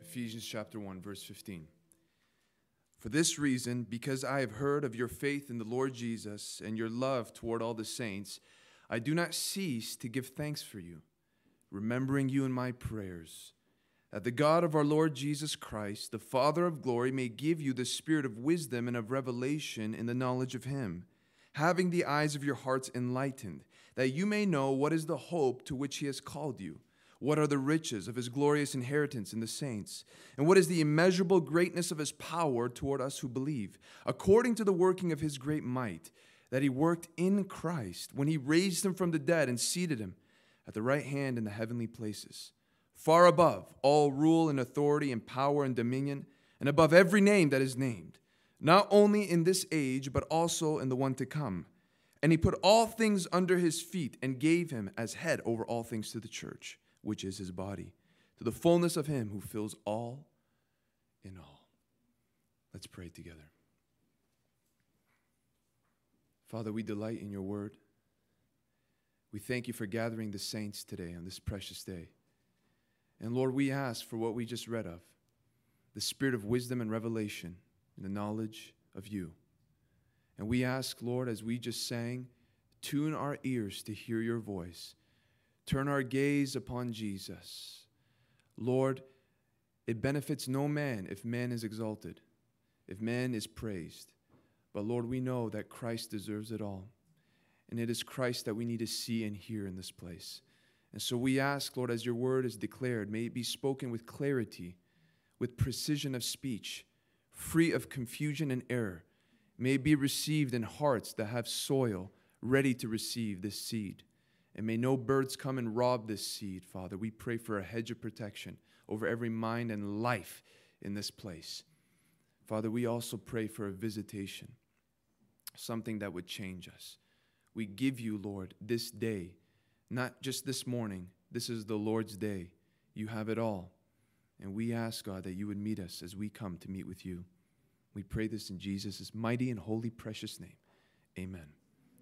Ephesians chapter 1, verse 15. For this reason, because I have heard of your faith in the Lord Jesus and your love toward all the saints, I do not cease to give thanks for you, remembering you in my prayers, that the God of our Lord Jesus Christ, the Father of glory, may give you the spirit of wisdom and of revelation in the knowledge of him, having the eyes of your hearts enlightened, that you may know what is the hope to which he has called you what are the riches of his glorious inheritance in the saints? And what is the immeasurable greatness of his power toward us who believe, according to the working of his great might, that he worked in Christ when he raised him from the dead and seated him at the right hand in the heavenly places, far above all rule and authority and power and dominion, and above every name that is named, not only in this age, but also in the one to come. And he put all things under his feet and gave him as head over all things to the church which is his body, to the fullness of him who fills all in all. Let's pray together. Father, we delight in your word. We thank you for gathering the saints today on this precious day. And Lord, we ask for what we just read of the spirit of wisdom and revelation and the knowledge of you. And we ask, Lord, as we just sang, tune our ears to hear your voice turn our gaze upon Jesus. Lord, it benefits no man if man is exalted, if man is praised. But Lord, we know that Christ deserves it all. And it is Christ that we need to see and hear in this place. And so we ask, Lord, as your word is declared, may it be spoken with clarity, with precision of speech, free of confusion and error. May it be received in hearts that have soil ready to receive this seed. And may no birds come and rob this seed, Father. We pray for a hedge of protection over every mind and life in this place. Father, we also pray for a visitation, something that would change us. We give you, Lord, this day, not just this morning. This is the Lord's day. You have it all. And we ask, God, that you would meet us as we come to meet with you. We pray this in Jesus' mighty and holy, precious name. Amen.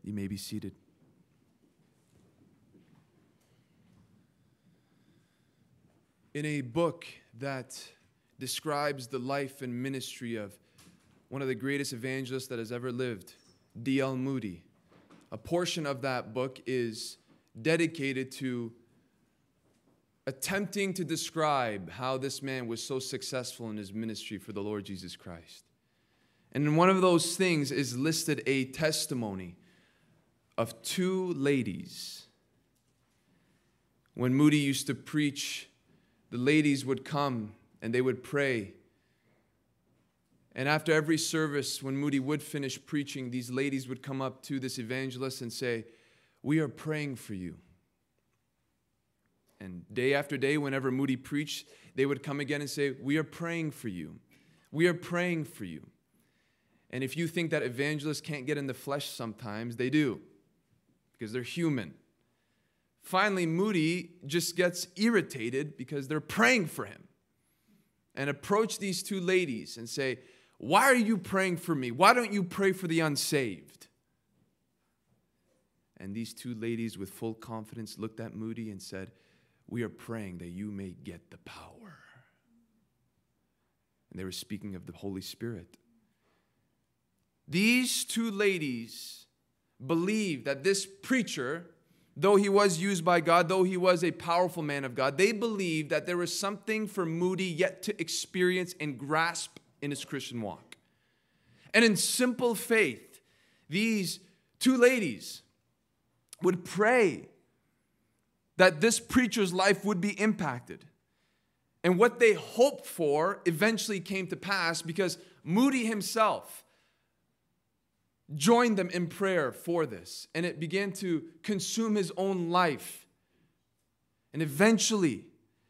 You may be seated. in a book that describes the life and ministry of one of the greatest evangelists that has ever lived, D.L. Moody. A portion of that book is dedicated to attempting to describe how this man was so successful in his ministry for the Lord Jesus Christ. And in one of those things is listed a testimony of two ladies. When Moody used to preach the ladies would come and they would pray. And after every service, when Moody would finish preaching, these ladies would come up to this evangelist and say, We are praying for you. And day after day, whenever Moody preached, they would come again and say, We are praying for you. We are praying for you. And if you think that evangelists can't get in the flesh sometimes, they do, because they're human. Finally, Moody just gets irritated because they're praying for him and approach these two ladies and say, Why are you praying for me? Why don't you pray for the unsaved? And these two ladies, with full confidence, looked at Moody and said, We are praying that you may get the power. And they were speaking of the Holy Spirit. These two ladies believed that this preacher though he was used by God, though he was a powerful man of God, they believed that there was something for Moody yet to experience and grasp in his Christian walk. And in simple faith, these two ladies would pray that this preacher's life would be impacted. And what they hoped for eventually came to pass because Moody himself joined them in prayer for this, and it began to consume his own life. And eventually,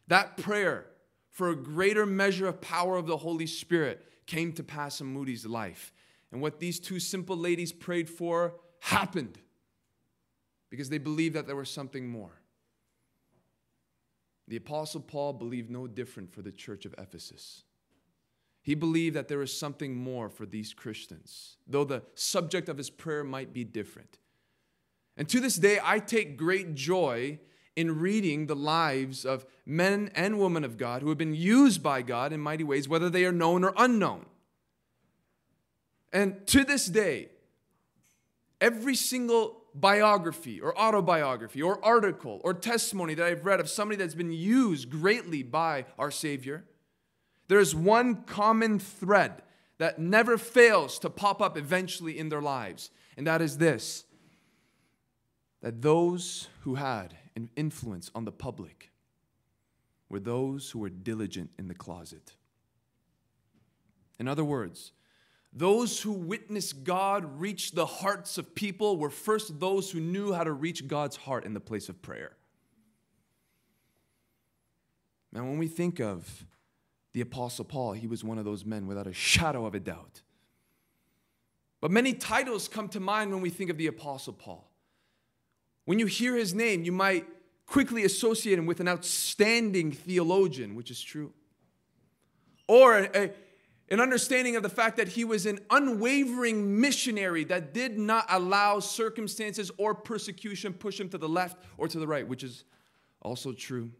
that prayer for a greater measure of power of the Holy Spirit came to pass in Moody's life. And what these two simple ladies prayed for happened because they believed that there was something more. The Apostle Paul believed no different for the church of Ephesus. He believed that there was something more for these Christians, though the subject of his prayer might be different. And to this day, I take great joy in reading the lives of men and women of God who have been used by God in mighty ways, whether they are known or unknown. And to this day, every single biography or autobiography or article or testimony that I've read of somebody that's been used greatly by our Savior, there's one common thread that never fails to pop up eventually in their lives, and that is this that those who had an influence on the public were those who were diligent in the closet. In other words, those who witnessed God reach the hearts of people were first those who knew how to reach God's heart in the place of prayer. Now, when we think of the Apostle Paul, he was one of those men without a shadow of a doubt. But many titles come to mind when we think of the Apostle Paul. When you hear his name, you might quickly associate him with an outstanding theologian, which is true, or a, a, an understanding of the fact that he was an unwavering missionary that did not allow circumstances or persecution push him to the left or to the right, which is also true.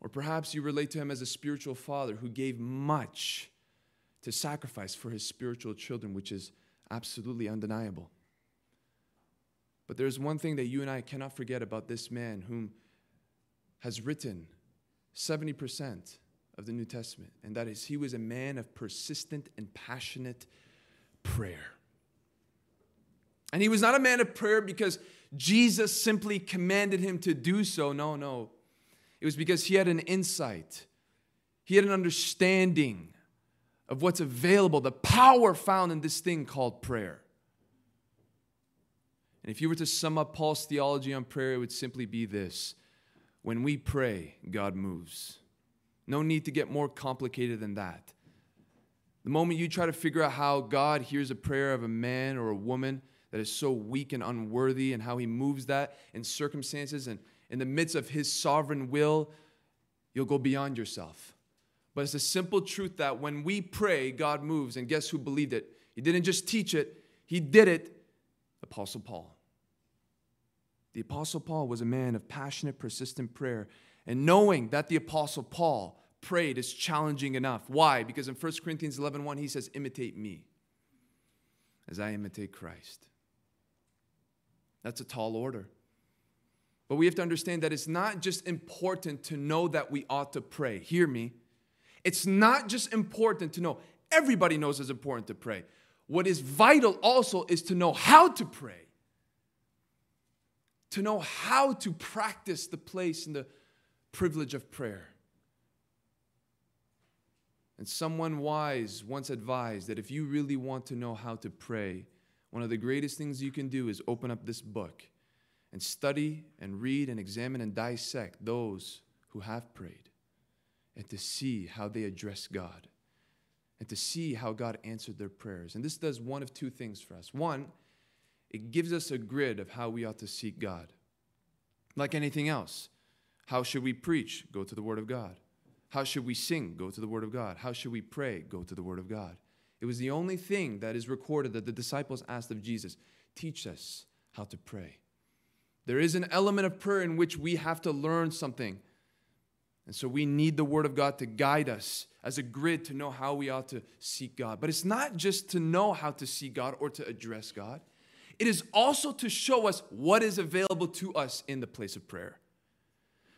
Or perhaps you relate to him as a spiritual father who gave much to sacrifice for his spiritual children, which is absolutely undeniable. But there's one thing that you and I cannot forget about this man whom has written 70% of the New Testament, and that is he was a man of persistent and passionate prayer. And he was not a man of prayer because Jesus simply commanded him to do so. No, no. It was because he had an insight, he had an understanding of what's available, the power found in this thing called prayer. And if you were to sum up Paul's theology on prayer, it would simply be this when we pray, God moves. No need to get more complicated than that. The moment you try to figure out how God hears a prayer of a man or a woman that is so weak and unworthy and how he moves that in circumstances and in the midst of his sovereign will, you'll go beyond yourself. But it's a simple truth that when we pray, God moves. And guess who believed it? He didn't just teach it, he did it. Apostle Paul. The Apostle Paul was a man of passionate, persistent prayer. And knowing that the Apostle Paul prayed is challenging enough. Why? Because in 1 Corinthians 11 1, he says, Imitate me as I imitate Christ. That's a tall order. But we have to understand that it's not just important to know that we ought to pray. Hear me. It's not just important to know. Everybody knows it's important to pray. What is vital also is to know how to pray to know how to practice the place and the privilege of prayer. And someone wise once advised that if you really want to know how to pray, one of the greatest things you can do is open up this book and study and read and examine and dissect those who have prayed and to see how they address God and to see how God answered their prayers. And this does one of two things for us. One, it gives us a grid of how we ought to seek God. Like anything else, how should we preach? Go to the Word of God. How should we sing? Go to the Word of God. How should we pray? Go to the Word of God. It was the only thing that is recorded that the disciples asked of Jesus teach us how to pray. There is an element of prayer in which we have to learn something. And so we need the Word of God to guide us as a grid to know how we ought to seek God. But it's not just to know how to seek God or to address God, it is also to show us what is available to us in the place of prayer.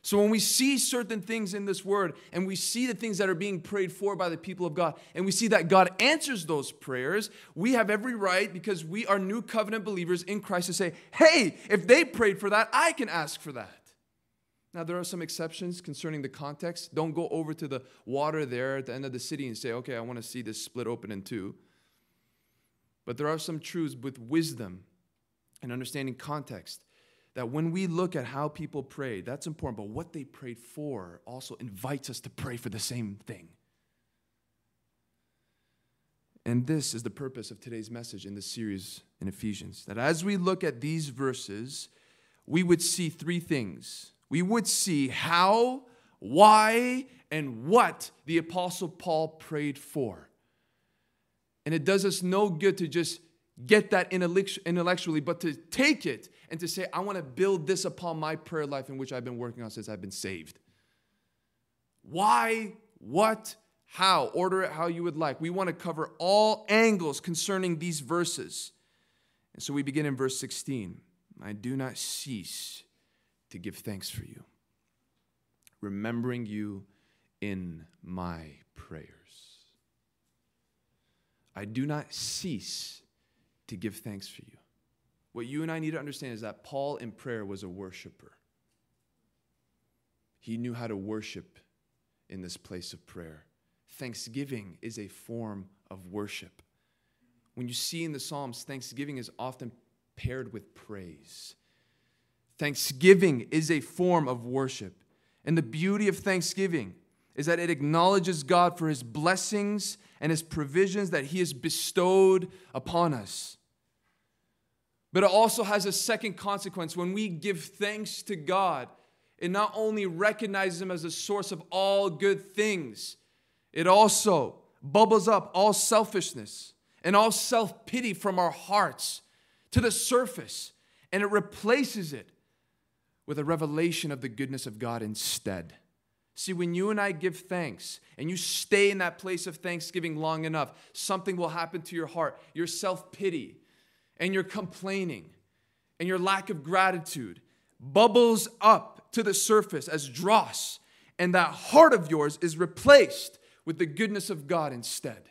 So when we see certain things in this word and we see the things that are being prayed for by the people of God and we see that God answers those prayers, we have every right because we are new covenant believers in Christ to say, "Hey, if they prayed for that, I can ask for that." Now there are some exceptions concerning the context. Don't go over to the water there at the end of the city and say, "Okay, I want to see this split open in two. But there are some truths with wisdom and understanding context that when we look at how people prayed, that's important, but what they prayed for also invites us to pray for the same thing. And this is the purpose of today's message in this series in Ephesians. That as we look at these verses, we would see three things. We would see how why and what the Apostle Paul prayed for. And it does us no good to just get that intellectually, but to take it and to say, I want to build this upon my prayer life in which I've been working on since I've been saved. Why, what, how? Order it how you would like. We want to cover all angles concerning these verses. And so we begin in verse 16. I do not cease to give thanks for you, remembering you in my prayers. I do not cease to give thanks for you. What you and I need to understand is that Paul in prayer was a worshiper. He knew how to worship in this place of prayer. Thanksgiving is a form of worship. When you see in the Psalms, thanksgiving is often paired with praise. Thanksgiving is a form of worship. And the beauty of thanksgiving is that it acknowledges God for his blessings and his provisions that he has bestowed upon us. But it also has a second consequence. When we give thanks to God, it not only recognizes him as the source of all good things, it also bubbles up all selfishness and all self pity from our hearts to the surface, and it replaces it with a revelation of the goodness of God instead. See, when you and I give thanks and you stay in that place of thanksgiving long enough, something will happen to your heart. Your self pity and your complaining and your lack of gratitude bubbles up to the surface as dross, and that heart of yours is replaced with the goodness of God instead.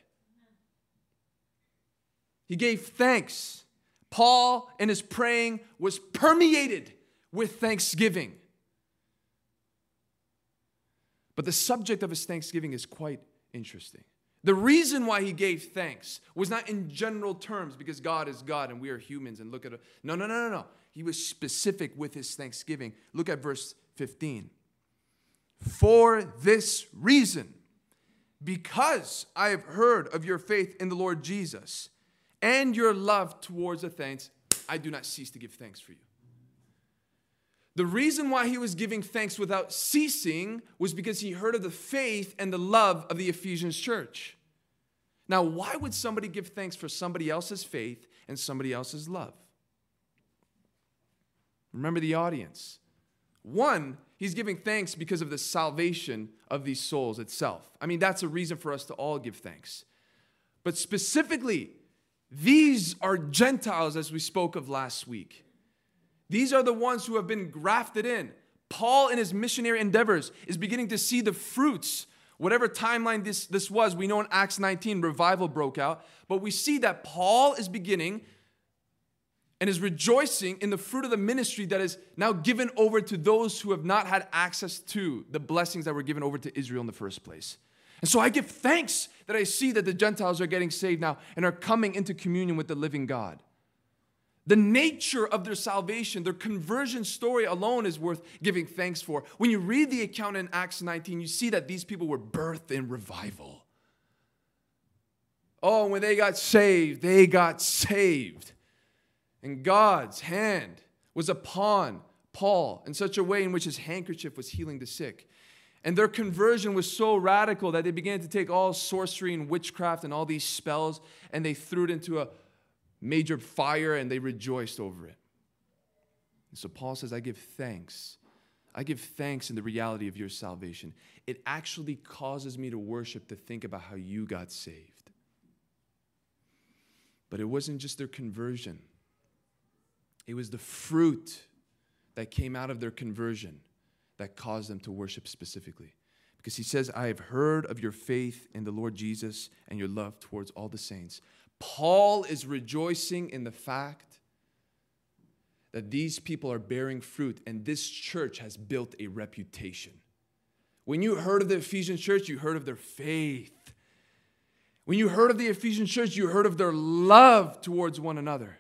He gave thanks. Paul, in his praying, was permeated with thanksgiving. But the subject of his thanksgiving is quite interesting. The reason why he gave thanks was not in general terms because God is God and we are humans and look at it. No, no, no, no, no. He was specific with his thanksgiving. Look at verse 15. For this reason, because I have heard of your faith in the Lord Jesus and your love towards the saints, I do not cease to give thanks for you. The reason why he was giving thanks without ceasing was because he heard of the faith and the love of the Ephesians church. Now, why would somebody give thanks for somebody else's faith and somebody else's love? Remember the audience. One, he's giving thanks because of the salvation of these souls itself. I mean, that's a reason for us to all give thanks. But specifically, these are Gentiles, as we spoke of last week. These are the ones who have been grafted in. Paul, in his missionary endeavors, is beginning to see the fruits. Whatever timeline this, this was, we know in Acts 19, revival broke out. But we see that Paul is beginning and is rejoicing in the fruit of the ministry that is now given over to those who have not had access to the blessings that were given over to Israel in the first place. And so I give thanks that I see that the Gentiles are getting saved now and are coming into communion with the living God. The nature of their salvation, their conversion story alone is worth giving thanks for. When you read the account in Acts 19, you see that these people were birthed in revival. Oh, when they got saved, they got saved. And God's hand was upon Paul in such a way in which his handkerchief was healing the sick. And their conversion was so radical that they began to take all sorcery and witchcraft and all these spells and they threw it into a major fire and they rejoiced over it. And so Paul says, I give thanks. I give thanks in the reality of your salvation. It actually causes me to worship, to think about how you got saved. But it wasn't just their conversion, it was the fruit that came out of their conversion that caused them to worship specifically. Because he says, I have heard of your faith in the Lord Jesus and your love towards all the saints. Paul is rejoicing in the fact that these people are bearing fruit and this church has built a reputation. When you heard of the Ephesian church, you heard of their faith. When you heard of the Ephesian church, you heard of their love towards one another.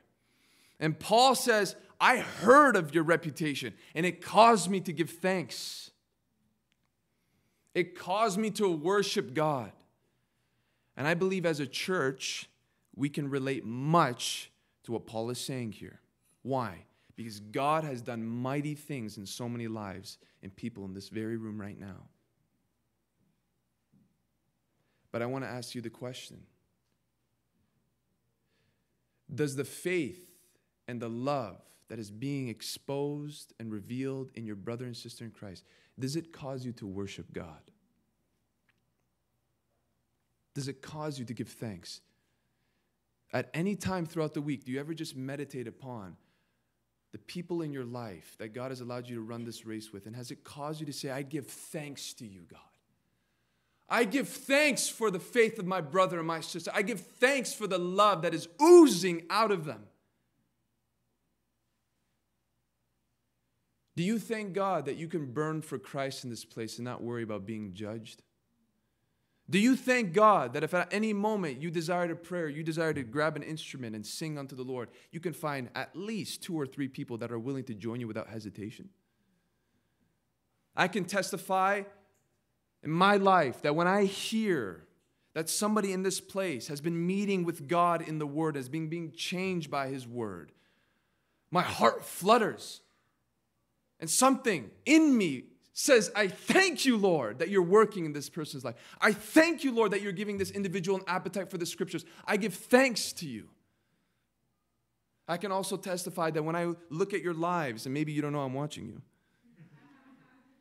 And Paul says, I heard of your reputation and it caused me to give thanks. It caused me to worship God. And I believe as a church, we can relate much to what Paul is saying here. Why? Because God has done mighty things in so many lives and people in this very room right now. But I want to ask you the question Does the faith and the love that is being exposed and revealed in your brother and sister in Christ, does it cause you to worship God? Does it cause you to give thanks? At any time throughout the week, do you ever just meditate upon the people in your life that God has allowed you to run this race with? And has it caused you to say, I give thanks to you, God? I give thanks for the faith of my brother and my sister. I give thanks for the love that is oozing out of them. Do you thank God that you can burn for Christ in this place and not worry about being judged? Do you thank God that if at any moment you desire to pray, you desire to grab an instrument and sing unto the Lord, you can find at least two or three people that are willing to join you without hesitation? I can testify in my life that when I hear that somebody in this place has been meeting with God in the Word, has been being changed by His Word, my heart flutters. And something in me says, I thank you, Lord, that you're working in this person's life. I thank you, Lord, that you're giving this individual an appetite for the scriptures. I give thanks to you. I can also testify that when I look at your lives, and maybe you don't know I'm watching you,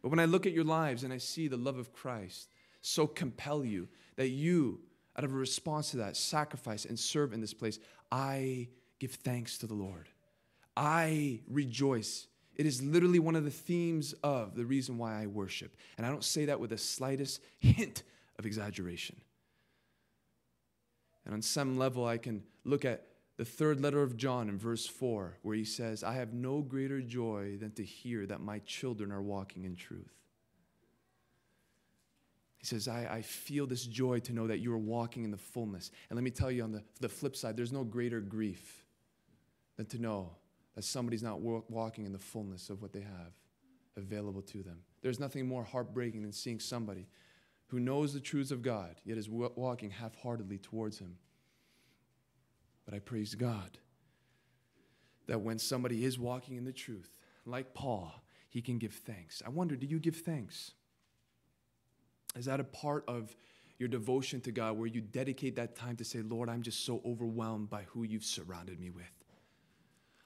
but when I look at your lives and I see the love of Christ so compel you that you, out of a response to that, sacrifice and serve in this place, I give thanks to the Lord. I rejoice it is literally one of the themes of the reason why I worship. And I don't say that with the slightest hint of exaggeration. And on some level, I can look at the third letter of John in verse 4, where he says, I have no greater joy than to hear that my children are walking in truth. He says, I, I feel this joy to know that you are walking in the fullness. And let me tell you on the, the flip side, there's no greater grief than to know that somebody's not walking in the fullness of what they have available to them. There's nothing more heartbreaking than seeing somebody who knows the truths of God, yet is walking half heartedly towards Him. But I praise God that when somebody is walking in the truth, like Paul, he can give thanks. I wonder, do you give thanks? Is that a part of your devotion to God where you dedicate that time to say, Lord, I'm just so overwhelmed by who you've surrounded me with?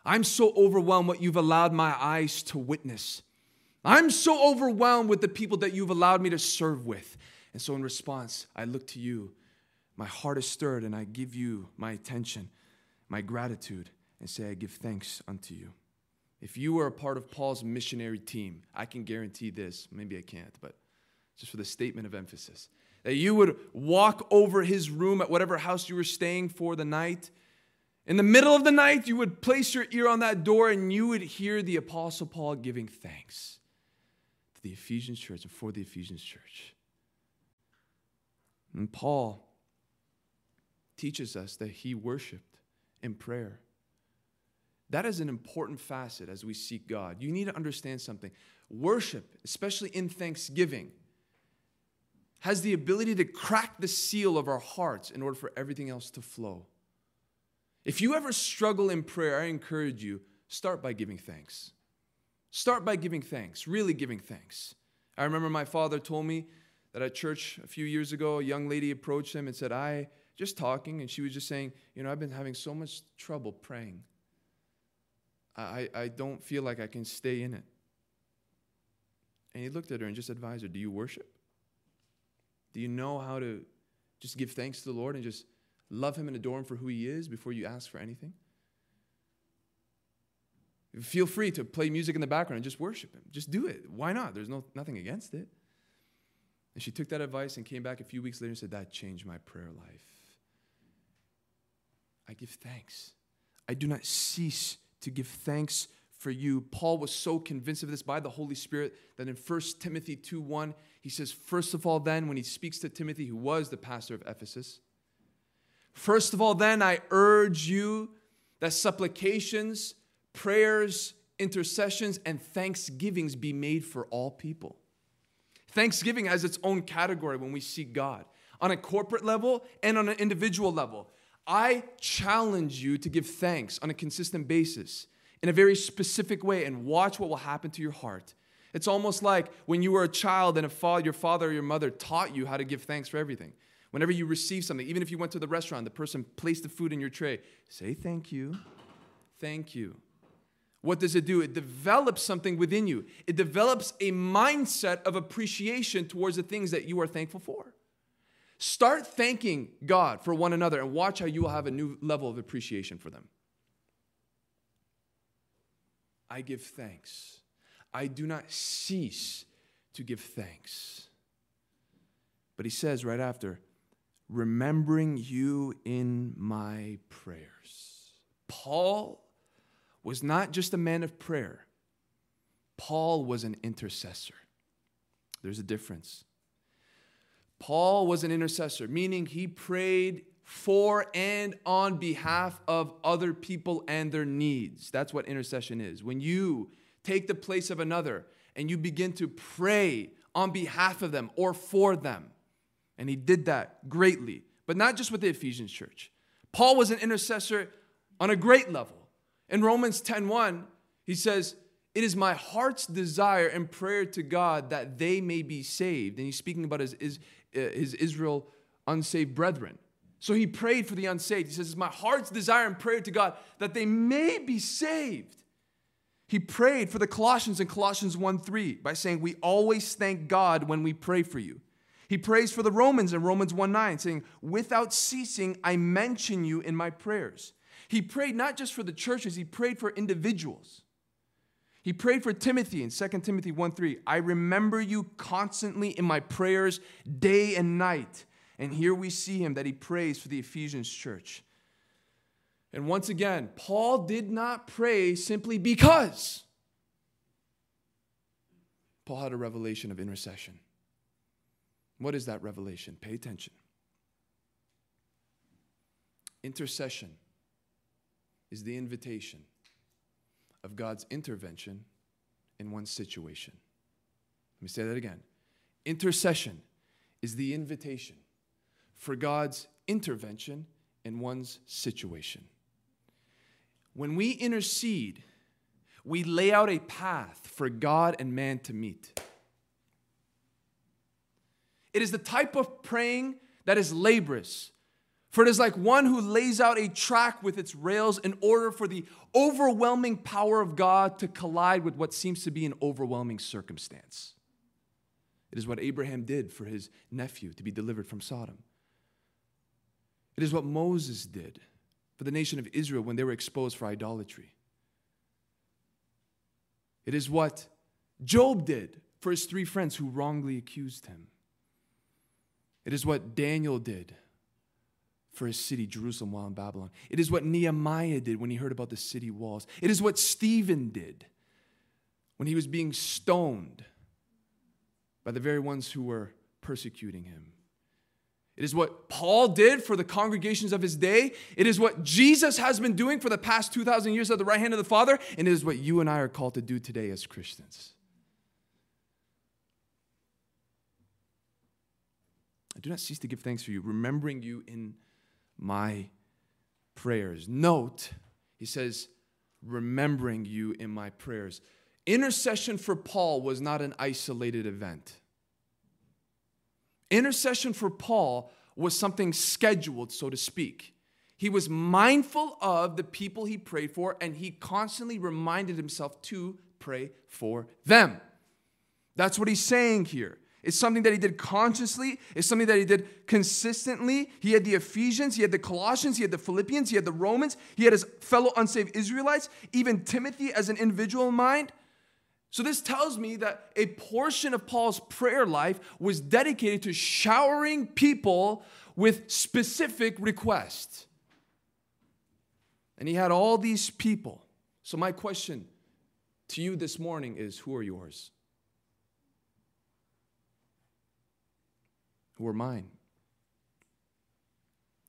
I'm so overwhelmed what you've allowed my eyes to witness. I'm so overwhelmed with the people that you've allowed me to serve with. And so, in response, I look to you. My heart is stirred, and I give you my attention, my gratitude, and say, I give thanks unto you. If you were a part of Paul's missionary team, I can guarantee this. Maybe I can't, but just for the statement of emphasis that you would walk over his room at whatever house you were staying for the night in the middle of the night, you would place your ear on that door and you would hear the Apostle Paul giving thanks to the Ephesians church and for the Ephesians church. And Paul teaches us that he worshiped in prayer. That is an important facet as we seek God. You need to understand something. Worship, especially in thanksgiving, has the ability to crack the seal of our hearts in order for everything else to flow. If you ever struggle in prayer, I encourage you, start by giving thanks. Start by giving thanks, really giving thanks. I remember my father told me that at church a few years ago, a young lady approached him and said, I, just talking, and she was just saying, You know, I've been having so much trouble praying. I, I don't feel like I can stay in it. And he looked at her and just advised her, Do you worship? Do you know how to just give thanks to the Lord and just love him and adore him for who he is before you ask for anything? Feel free to play music in the background and just worship him. Just do it. Why not? There's no, nothing against it. And she took that advice and came back a few weeks later and said, That changed my prayer life. I give thanks. I do not cease to give thanks for you. Paul was so convinced of this by the Holy Spirit that in 1 Timothy 2 1, he says, First of all, then, when he speaks to Timothy, who was the pastor of Ephesus, First of all, then, I urge you that supplications, prayers, intercessions, and thanksgivings be made for all people. Thanksgiving has its own category when we seek God on a corporate level and on an individual level. I challenge you to give thanks on a consistent basis in a very specific way and watch what will happen to your heart. It's almost like when you were a child and a father, your father or your mother taught you how to give thanks for everything. Whenever you receive something, even if you went to the restaurant, the person placed the food in your tray, say thank you. Thank you. What does it do? It develops something within you. It develops a mindset of appreciation towards the things that you are thankful for. Start thanking God for one another and watch how you will have a new level of appreciation for them. I give thanks. I do not cease to give thanks. But he says right after, remembering you in my prayers. Paul was not just a man of prayer, Paul was an intercessor. There's a difference. Paul was an intercessor, meaning he prayed for and on behalf of other people and their needs. That's what intercession is. When you take the place of another and you begin to pray on behalf of them or for them. And he did that greatly, but not just with the Ephesians church. Paul was an intercessor on a great level. In Romans 10:1, he says, "It is my heart's desire and prayer to God that they may be saved." And he's speaking about his, his, uh, his Israel unsaved brethren. So he prayed for the unsaved. He says, It's my heart's desire and prayer to God that they may be saved. He prayed for the Colossians in Colossians 1 3 by saying, We always thank God when we pray for you. He prays for the Romans in Romans 1 9, saying, Without ceasing, I mention you in my prayers. He prayed not just for the churches, he prayed for individuals. He prayed for Timothy in 2 Timothy 1 3. I remember you constantly in my prayers, day and night. And here we see him that he prays for the Ephesians church. And once again, Paul did not pray simply because. Paul had a revelation of intercession. What is that revelation? Pay attention. Intercession is the invitation of God's intervention in one's situation. Let me say that again. Intercession is the invitation for God's intervention in one's situation. When we intercede, we lay out a path for God and man to meet. It is the type of praying that is laborious. For it is like one who lays out a track with its rails in order for the overwhelming power of God to collide with what seems to be an overwhelming circumstance. It is what Abraham did for his nephew to be delivered from Sodom. It is what Moses did for the nation of Israel when they were exposed for idolatry. It is what Job did for his three friends who wrongly accused him. It is what Daniel did for his city, Jerusalem, while in Babylon. It is what Nehemiah did when he heard about the city walls. It is what Stephen did when he was being stoned by the very ones who were persecuting him. It is what Paul did for the congregations of his day. It is what Jesus has been doing for the past 2,000 years at the right hand of the Father. And it is what you and I are called to do today as Christians. I do not cease to give thanks for you, remembering you in my prayers. Note, he says, remembering you in my prayers. Intercession for Paul was not an isolated event. Intercession for Paul was something scheduled, so to speak. He was mindful of the people he prayed for, and he constantly reminded himself to pray for them. That's what he's saying here. It's something that he did consciously. It's something that he did consistently. He had the Ephesians, he had the Colossians, he had the Philippians, he had the Romans, he had his fellow unsaved Israelites, even Timothy as an individual in mind. So, this tells me that a portion of Paul's prayer life was dedicated to showering people with specific requests. And he had all these people. So, my question to you this morning is who are yours? Who are mine?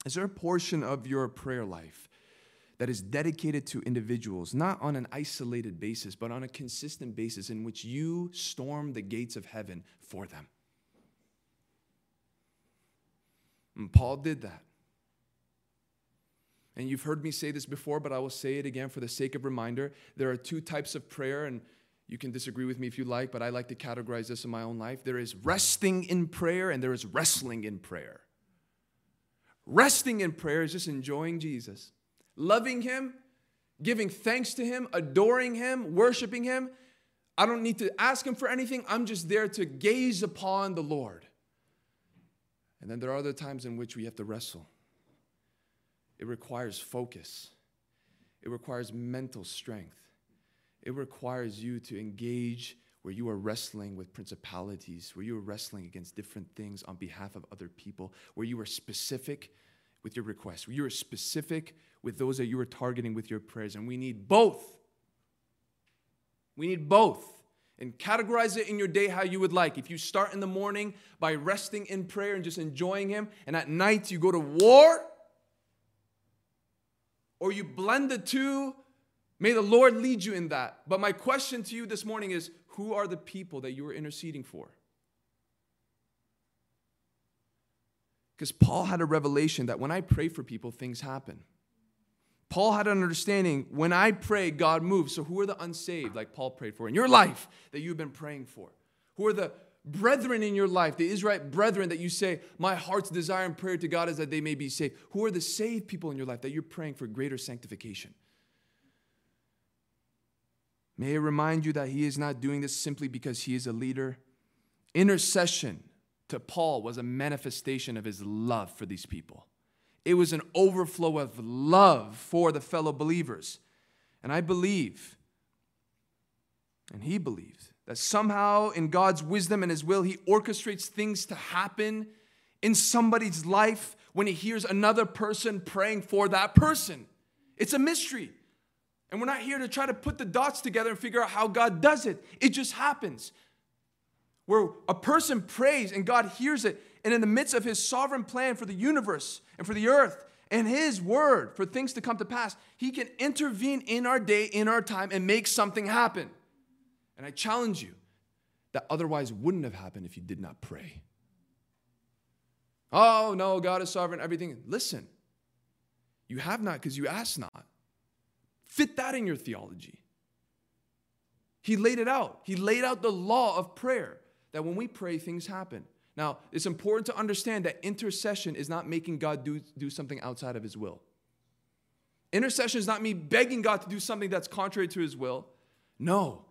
Is there a portion of your prayer life that is dedicated to individuals, not on an isolated basis, but on a consistent basis in which you storm the gates of heaven for them? And Paul did that. And you've heard me say this before, but I will say it again for the sake of reminder. There are two types of prayer, and you can disagree with me if you like, but I like to categorize this in my own life. There is resting in prayer and there is wrestling in prayer. Resting in prayer is just enjoying Jesus, loving Him, giving thanks to Him, adoring Him, worshiping Him. I don't need to ask Him for anything. I'm just there to gaze upon the Lord. And then there are other times in which we have to wrestle. It requires focus, it requires mental strength, it requires you to engage where you are wrestling with principalities, where you are wrestling against different things on behalf of other people, where you are specific with your requests, where you are specific with those that you are targeting with your prayers. And we need both. We need both. And categorize it in your day how you would like. If you start in the morning by resting in prayer and just enjoying Him, and at night you go to war, or you blend the two, may the Lord lead you in that. But my question to you this morning is who are the people that you are interceding for? Because Paul had a revelation that when I pray for people, things happen. Paul had an understanding when I pray, God moves. So, who are the unsaved, like Paul prayed for in your life that you've been praying for? Who are the brethren in your life, the Israelite brethren that you say, My heart's desire and prayer to God is that they may be saved? Who are the saved people in your life that you're praying for greater sanctification? May I remind you that he is not doing this simply because he is a leader. Intercession to Paul was a manifestation of his love for these people. It was an overflow of love for the fellow believers. And I believe, and he believes, that somehow in God's wisdom and his will, he orchestrates things to happen in somebody's life when he hears another person praying for that person. It's a mystery. And we're not here to try to put the dots together and figure out how God does it. It just happens. Where a person prays and God hears it, and in the midst of his sovereign plan for the universe and for the earth and his word for things to come to pass, he can intervene in our day, in our time, and make something happen. And I challenge you that otherwise wouldn't have happened if you did not pray. Oh, no, God is sovereign, everything. Listen, you have not because you ask not. Fit that in your theology. He laid it out. He laid out the law of prayer that when we pray, things happen. Now, it's important to understand that intercession is not making God do, do something outside of his will. Intercession is not me begging God to do something that's contrary to his will. No.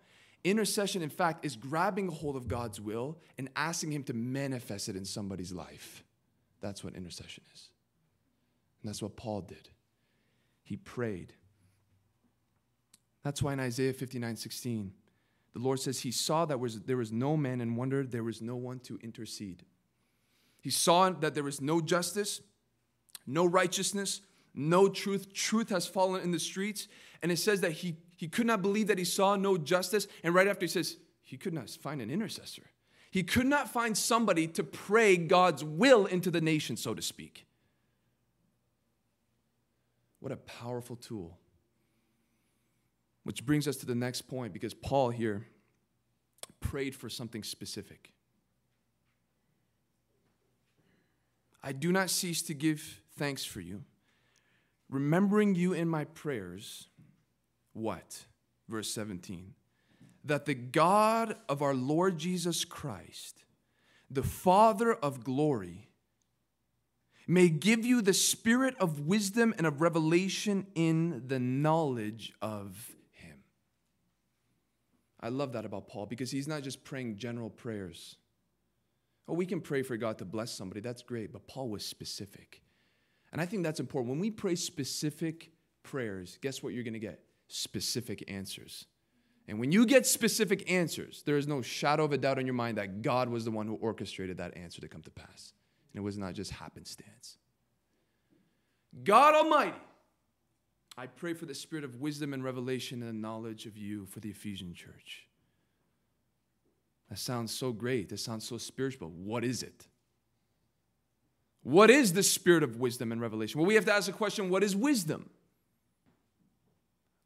Intercession, in fact, is grabbing a hold of God's will and asking him to manifest it in somebody's life. That's what intercession is. And that's what Paul did. He prayed. That's why in Isaiah 59 16, the Lord says he saw that was, there was no man and wondered there was no one to intercede. He saw that there was no justice, no righteousness, no truth. Truth has fallen in the streets. And it says that he, he could not believe that he saw no justice. And right after he says, he could not find an intercessor. He could not find somebody to pray God's will into the nation, so to speak. What a powerful tool which brings us to the next point because Paul here prayed for something specific. I do not cease to give thanks for you, remembering you in my prayers. What? Verse 17. That the God of our Lord Jesus Christ, the Father of glory, may give you the spirit of wisdom and of revelation in the knowledge of I love that about Paul because he's not just praying general prayers. Oh, we can pray for God to bless somebody, that's great, but Paul was specific. And I think that's important. When we pray specific prayers, guess what you're going to get? Specific answers. And when you get specific answers, there is no shadow of a doubt in your mind that God was the one who orchestrated that answer to come to pass. And it was not just happenstance. God Almighty I pray for the spirit of wisdom and revelation and knowledge of you for the Ephesian church. That sounds so great. That sounds so spiritual. What is it? What is the spirit of wisdom and revelation? Well, we have to ask the question what is wisdom?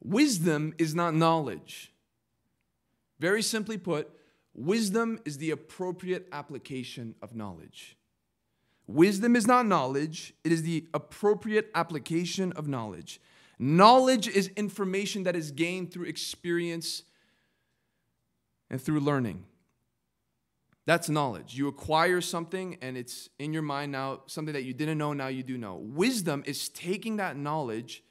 Wisdom is not knowledge. Very simply put, wisdom is the appropriate application of knowledge. Wisdom is not knowledge, it is the appropriate application of knowledge. Knowledge is information that is gained through experience and through learning. That's knowledge. You acquire something and it's in your mind now, something that you didn't know, now you do know. Wisdom is taking that knowledge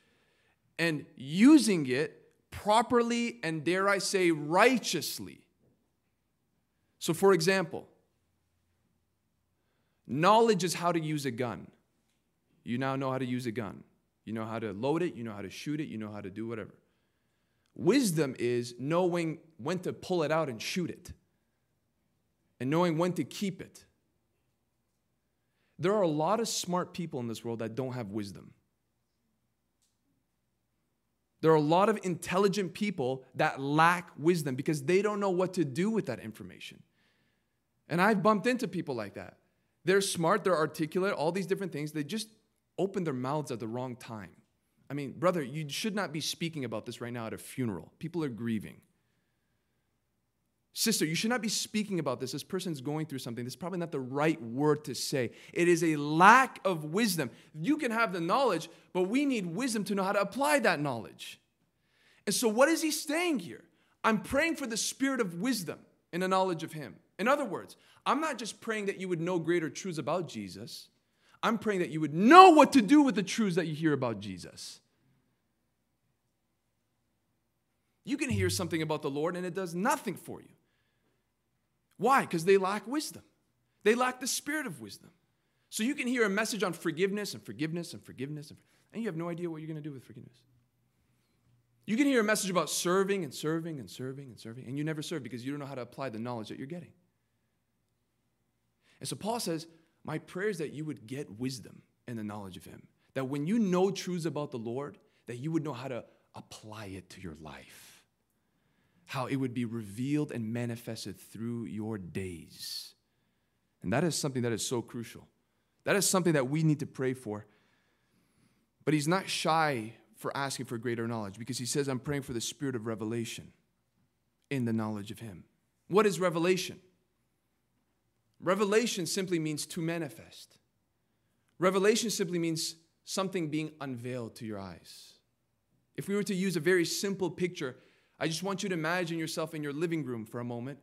and using it properly and, dare I say, righteously. So, for example, knowledge is how to use a gun. You now know how to use a gun. You know how to load it, you know how to shoot it, you know how to do whatever. Wisdom is knowing when to pull it out and shoot it and knowing when to keep it. There are a lot of smart people in this world that don't have wisdom. There are a lot of intelligent people that lack wisdom because they don't know what to do with that information. And I've bumped into people like that. They're smart, they're articulate, all these different things. They just open their mouths at the wrong time. I mean, brother, you should not be speaking about this right now at a funeral. People are grieving. Sister, you should not be speaking about this. This person's going through something. This is probably not the right word to say. It is a lack of wisdom. You can have the knowledge, but we need wisdom to know how to apply that knowledge. And so, what is he saying here? I'm praying for the spirit of wisdom and the knowledge of him. In other words, I'm not just praying that you would know greater truths about Jesus, I'm praying that you would know what to do with the truths that you hear about Jesus. You can hear something about the Lord and it does nothing for you. Why? Because they lack wisdom. They lack the spirit of wisdom. So you can hear a message on forgiveness and forgiveness and forgiveness, and, and you have no idea what you're going to do with forgiveness. You can hear a message about serving and serving and serving and serving, and you never serve because you don't know how to apply the knowledge that you're getting. And so Paul says, My prayer is that you would get wisdom and the knowledge of Him. That when you know truths about the Lord, that you would know how to apply it to your life how it would be revealed and manifested through your days. And that is something that is so crucial. That is something that we need to pray for. But he's not shy for asking for greater knowledge because he says, I'm praying for the spirit of revelation in the knowledge of him. What is revelation? Revelation simply means to manifest. Revelation simply means something being unveiled to your eyes. If we were to use a very simple picture, I just want you to imagine yourself in your living room for a moment.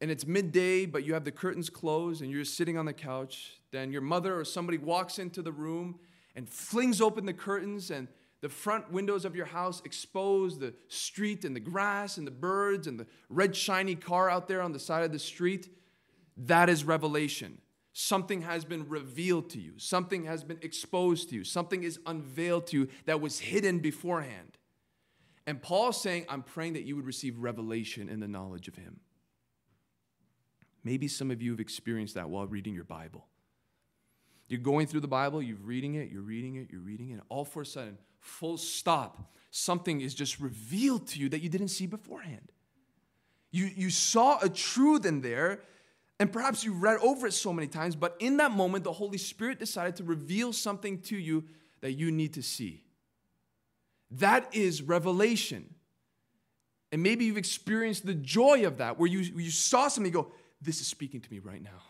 And it's midday, but you have the curtains closed and you're sitting on the couch. Then your mother or somebody walks into the room and flings open the curtains, and the front windows of your house expose the street and the grass and the birds and the red shiny car out there on the side of the street. That is revelation. Something has been revealed to you, something has been exposed to you, something is unveiled to you that was hidden beforehand. And Paul's saying, I'm praying that you would receive revelation in the knowledge of him. Maybe some of you have experienced that while reading your Bible. You're going through the Bible, you're reading it, you're reading it, you're reading it, and all for a sudden, full stop, something is just revealed to you that you didn't see beforehand. You, you saw a truth in there, and perhaps you read over it so many times, but in that moment, the Holy Spirit decided to reveal something to you that you need to see. That is revelation. And maybe you've experienced the joy of that, where you, you saw something, go, This is speaking to me right now.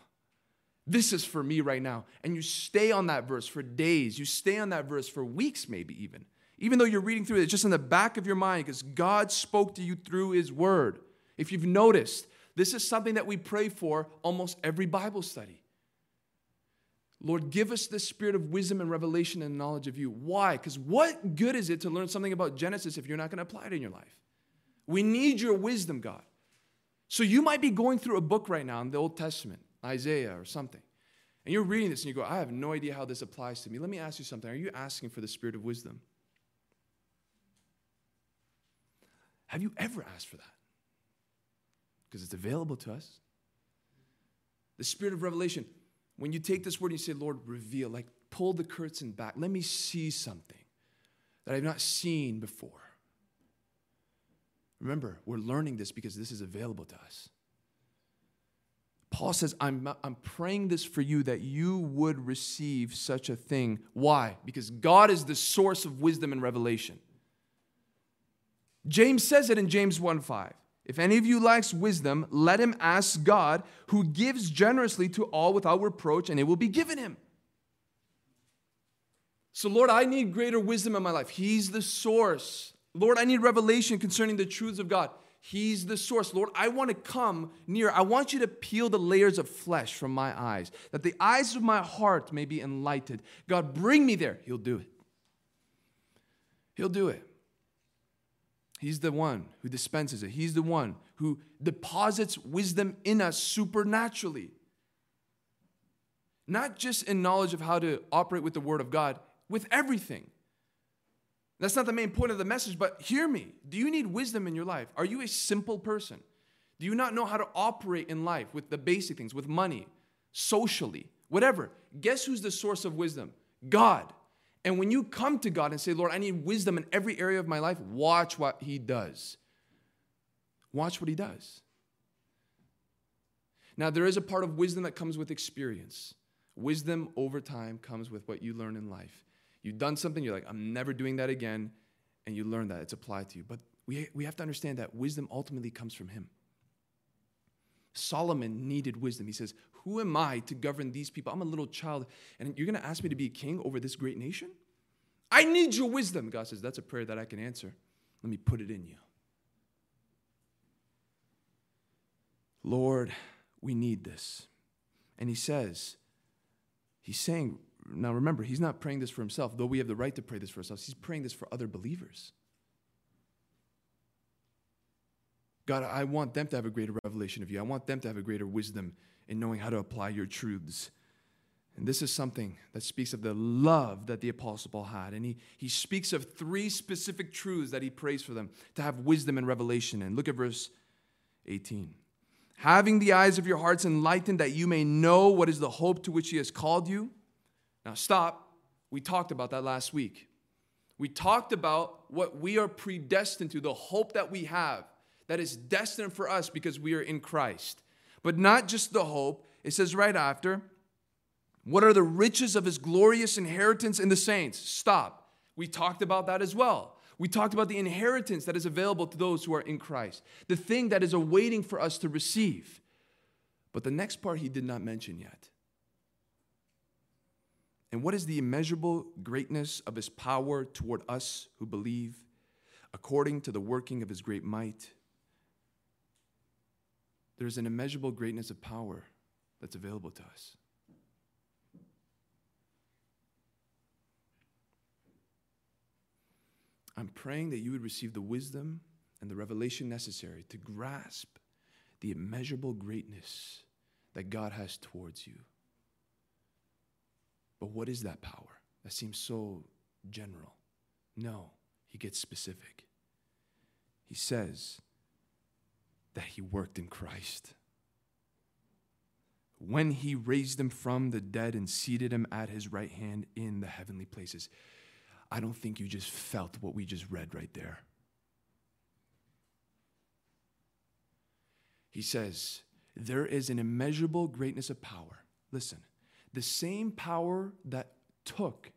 This is for me right now. And you stay on that verse for days. You stay on that verse for weeks, maybe even. Even though you're reading through it, it's just in the back of your mind because God spoke to you through His Word. If you've noticed, this is something that we pray for almost every Bible study. Lord, give us the spirit of wisdom and revelation and knowledge of you. Why? Because what good is it to learn something about Genesis if you're not going to apply it in your life? We need your wisdom, God. So you might be going through a book right now in the Old Testament, Isaiah or something, and you're reading this and you go, I have no idea how this applies to me. Let me ask you something. Are you asking for the spirit of wisdom? Have you ever asked for that? Because it's available to us. The spirit of revelation. When you take this word and you say, Lord, reveal, like pull the curtain back, let me see something that I've not seen before. Remember, we're learning this because this is available to us. Paul says, I'm, I'm praying this for you that you would receive such a thing. Why? Because God is the source of wisdom and revelation. James says it in James 1 5. If any of you lacks wisdom, let him ask God, who gives generously to all without reproach, and it will be given him. So, Lord, I need greater wisdom in my life. He's the source. Lord, I need revelation concerning the truths of God. He's the source. Lord, I want to come near. I want you to peel the layers of flesh from my eyes, that the eyes of my heart may be enlightened. God, bring me there. He'll do it. He'll do it. He's the one who dispenses it. He's the one who deposits wisdom in us supernaturally. Not just in knowledge of how to operate with the Word of God, with everything. That's not the main point of the message, but hear me. Do you need wisdom in your life? Are you a simple person? Do you not know how to operate in life with the basic things, with money, socially, whatever? Guess who's the source of wisdom? God. And when you come to God and say, Lord, I need wisdom in every area of my life, watch what He does. Watch what He does. Now, there is a part of wisdom that comes with experience. Wisdom over time comes with what you learn in life. You've done something, you're like, I'm never doing that again, and you learn that. It's applied to you. But we, we have to understand that wisdom ultimately comes from Him. Solomon needed wisdom. He says, Who am I to govern these people? I'm a little child, and you're going to ask me to be king over this great nation? I need your wisdom. God says, That's a prayer that I can answer. Let me put it in you. Lord, we need this. And he says, He's saying, now remember, he's not praying this for himself, though we have the right to pray this for ourselves. He's praying this for other believers. God, I want them to have a greater revelation of you. I want them to have a greater wisdom in knowing how to apply your truths. And this is something that speaks of the love that the Apostle Paul had. And he, he speaks of three specific truths that he prays for them to have wisdom and revelation. And look at verse 18. Having the eyes of your hearts enlightened, that you may know what is the hope to which he has called you now, stop. We talked about that last week. We talked about what we are predestined to, the hope that we have that is destined for us because we are in Christ. But not just the hope, it says right after, what are the riches of his glorious inheritance in the saints? Stop. We talked about that as well. We talked about the inheritance that is available to those who are in Christ, the thing that is awaiting for us to receive. But the next part he did not mention yet. And what is the immeasurable greatness of his power toward us who believe, according to the working of his great might? There's an immeasurable greatness of power that's available to us. I'm praying that you would receive the wisdom and the revelation necessary to grasp the immeasurable greatness that God has towards you. But what is that power? That seems so general. No, he gets specific. He says that he worked in Christ. When he raised him from the dead and seated him at his right hand in the heavenly places. I don't think you just felt what we just read right there. He says, There is an immeasurable greatness of power. Listen, the same power that took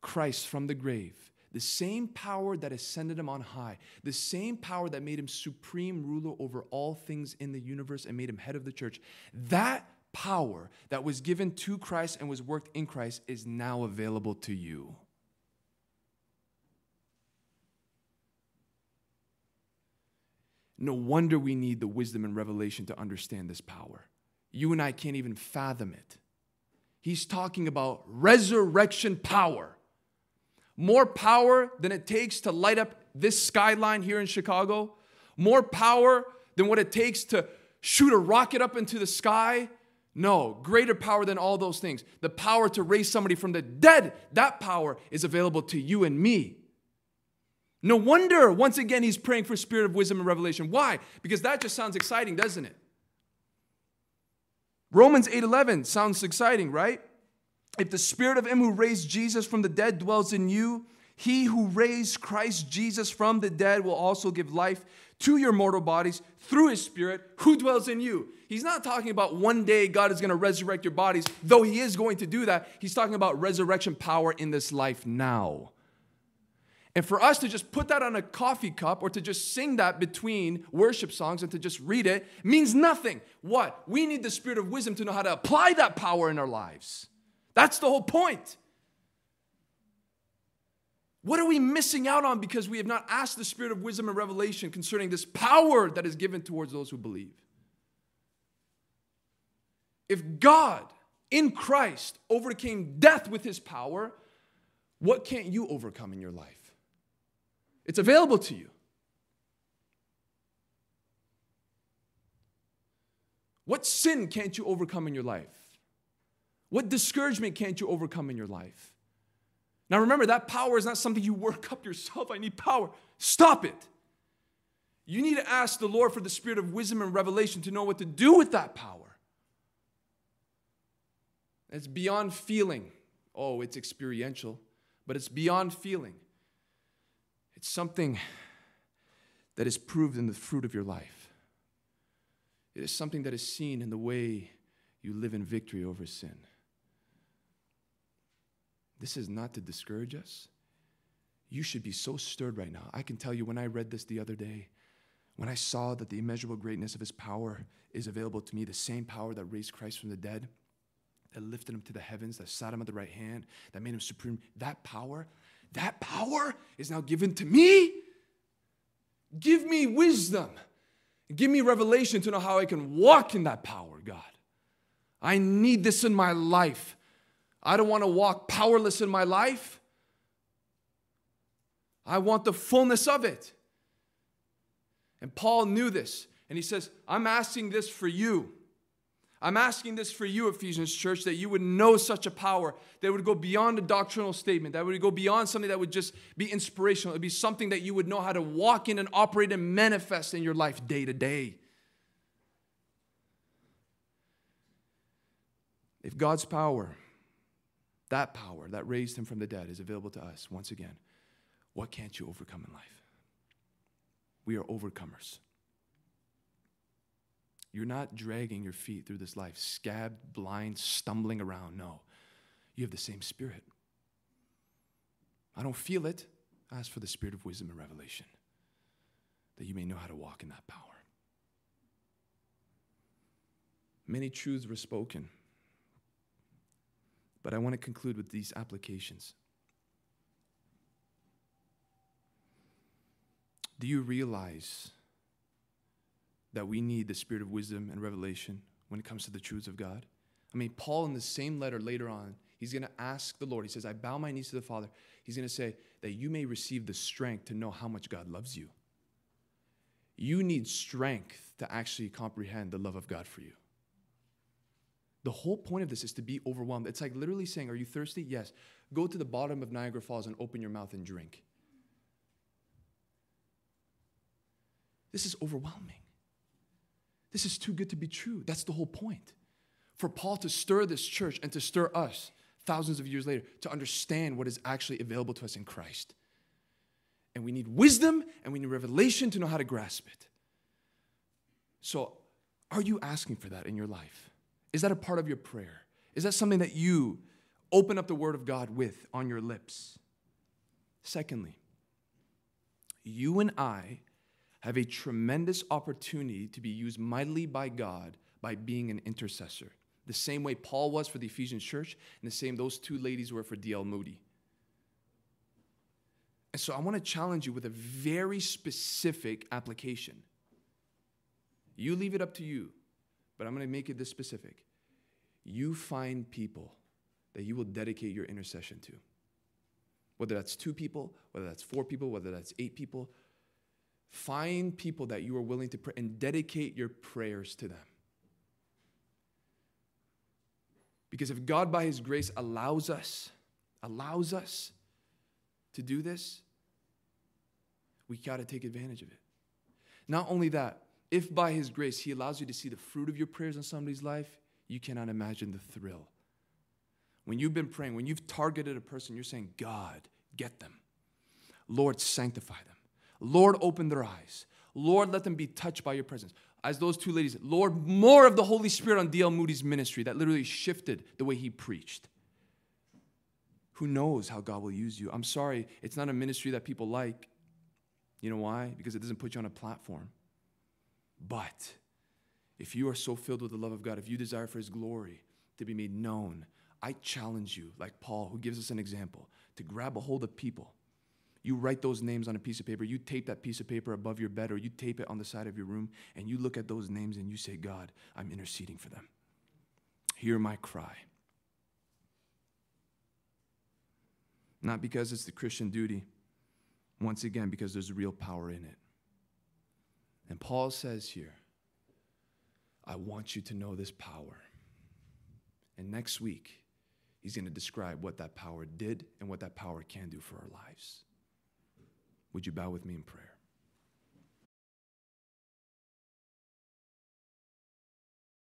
Christ from the grave, the same power that ascended him on high, the same power that made him supreme ruler over all things in the universe and made him head of the church, that power that was given to Christ and was worked in Christ is now available to you. No wonder we need the wisdom and revelation to understand this power. You and I can't even fathom it. He's talking about resurrection power. More power than it takes to light up this skyline here in Chicago. More power than what it takes to shoot a rocket up into the sky. No, greater power than all those things. The power to raise somebody from the dead, that power is available to you and me. No wonder, once again, he's praying for spirit of wisdom and revelation. Why? Because that just sounds exciting, doesn't it? Romans 8:11 sounds exciting, right? If the spirit of him who raised Jesus from the dead dwells in you, he who raised Christ Jesus from the dead will also give life to your mortal bodies through his spirit who dwells in you. He's not talking about one day God is going to resurrect your bodies, though he is going to do that. He's talking about resurrection power in this life now. And for us to just put that on a coffee cup or to just sing that between worship songs and to just read it means nothing. What? We need the spirit of wisdom to know how to apply that power in our lives. That's the whole point. What are we missing out on because we have not asked the spirit of wisdom and revelation concerning this power that is given towards those who believe? If God in Christ overcame death with his power, what can't you overcome in your life? It's available to you. What sin can't you overcome in your life? What discouragement can't you overcome in your life? Now remember, that power is not something you work up yourself. I need power. Stop it. You need to ask the Lord for the spirit of wisdom and revelation to know what to do with that power. It's beyond feeling. Oh, it's experiential, but it's beyond feeling. It's something that is proved in the fruit of your life. It is something that is seen in the way you live in victory over sin. This is not to discourage us. You should be so stirred right now. I can tell you when I read this the other day, when I saw that the immeasurable greatness of his power is available to me, the same power that raised Christ from the dead, that lifted him to the heavens, that sat him at the right hand, that made him supreme, that power, that power is now given to me. Give me wisdom. Give me revelation to know how I can walk in that power, God. I need this in my life. I don't want to walk powerless in my life. I want the fullness of it. And Paul knew this. And he says, I'm asking this for you. I'm asking this for you, Ephesians church, that you would know such a power that would go beyond a doctrinal statement, that would go beyond something that would just be inspirational. It would be something that you would know how to walk in and operate and manifest in your life day to day. If God's power that power that raised him from the dead is available to us once again. What can't you overcome in life? We are overcomers. You're not dragging your feet through this life, scabbed, blind, stumbling around. No, you have the same spirit. I don't feel it. Ask for the spirit of wisdom and revelation that you may know how to walk in that power. Many truths were spoken but I want to conclude with these applications. Do you realize that we need the spirit of wisdom and revelation when it comes to the truths of God? I mean, Paul, in the same letter later on, he's going to ask the Lord, he says, I bow my knees to the Father. He's going to say, that you may receive the strength to know how much God loves you. You need strength to actually comprehend the love of God for you. The whole point of this is to be overwhelmed. It's like literally saying, Are you thirsty? Yes. Go to the bottom of Niagara Falls and open your mouth and drink. This is overwhelming. This is too good to be true. That's the whole point. For Paul to stir this church and to stir us thousands of years later to understand what is actually available to us in Christ. And we need wisdom and we need revelation to know how to grasp it. So, are you asking for that in your life? Is that a part of your prayer? Is that something that you open up the Word of God with on your lips? Secondly, you and I have a tremendous opportunity to be used mightily by God by being an intercessor. The same way Paul was for the Ephesian church, and the same those two ladies were for D.L. Moody. And so I want to challenge you with a very specific application. You leave it up to you but I'm going to make it this specific. You find people that you will dedicate your intercession to. Whether that's two people, whether that's four people, whether that's eight people, find people that you are willing to pray and dedicate your prayers to them. Because if God, by His grace, allows us, allows us to do this, we got to take advantage of it. Not only that, if by His grace He allows you to see the fruit of your prayers in somebody's life, you cannot imagine the thrill. When you've been praying, when you've targeted a person, you're saying, God, get them. Lord, sanctify them. Lord, open their eyes. Lord, let them be touched by your presence. As those two ladies, Lord, more of the Holy Spirit on D.L. Moody's ministry that literally shifted the way he preached. Who knows how God will use you? I'm sorry, it's not a ministry that people like. You know why? Because it doesn't put you on a platform. But if you are so filled with the love of God, if you desire for His glory to be made known, I challenge you, like Paul, who gives us an example, to grab a hold of people You write those names on a piece of paper. You tape that piece of paper above your bed or you tape it on the side of your room and you look at those names and you say, God, I'm interceding for them. Hear my cry. Not because it's the Christian duty, once again, because there's real power in it. And Paul says here, I want you to know this power. And next week, he's going to describe what that power did and what that power can do for our lives. Would you bow with me in prayer?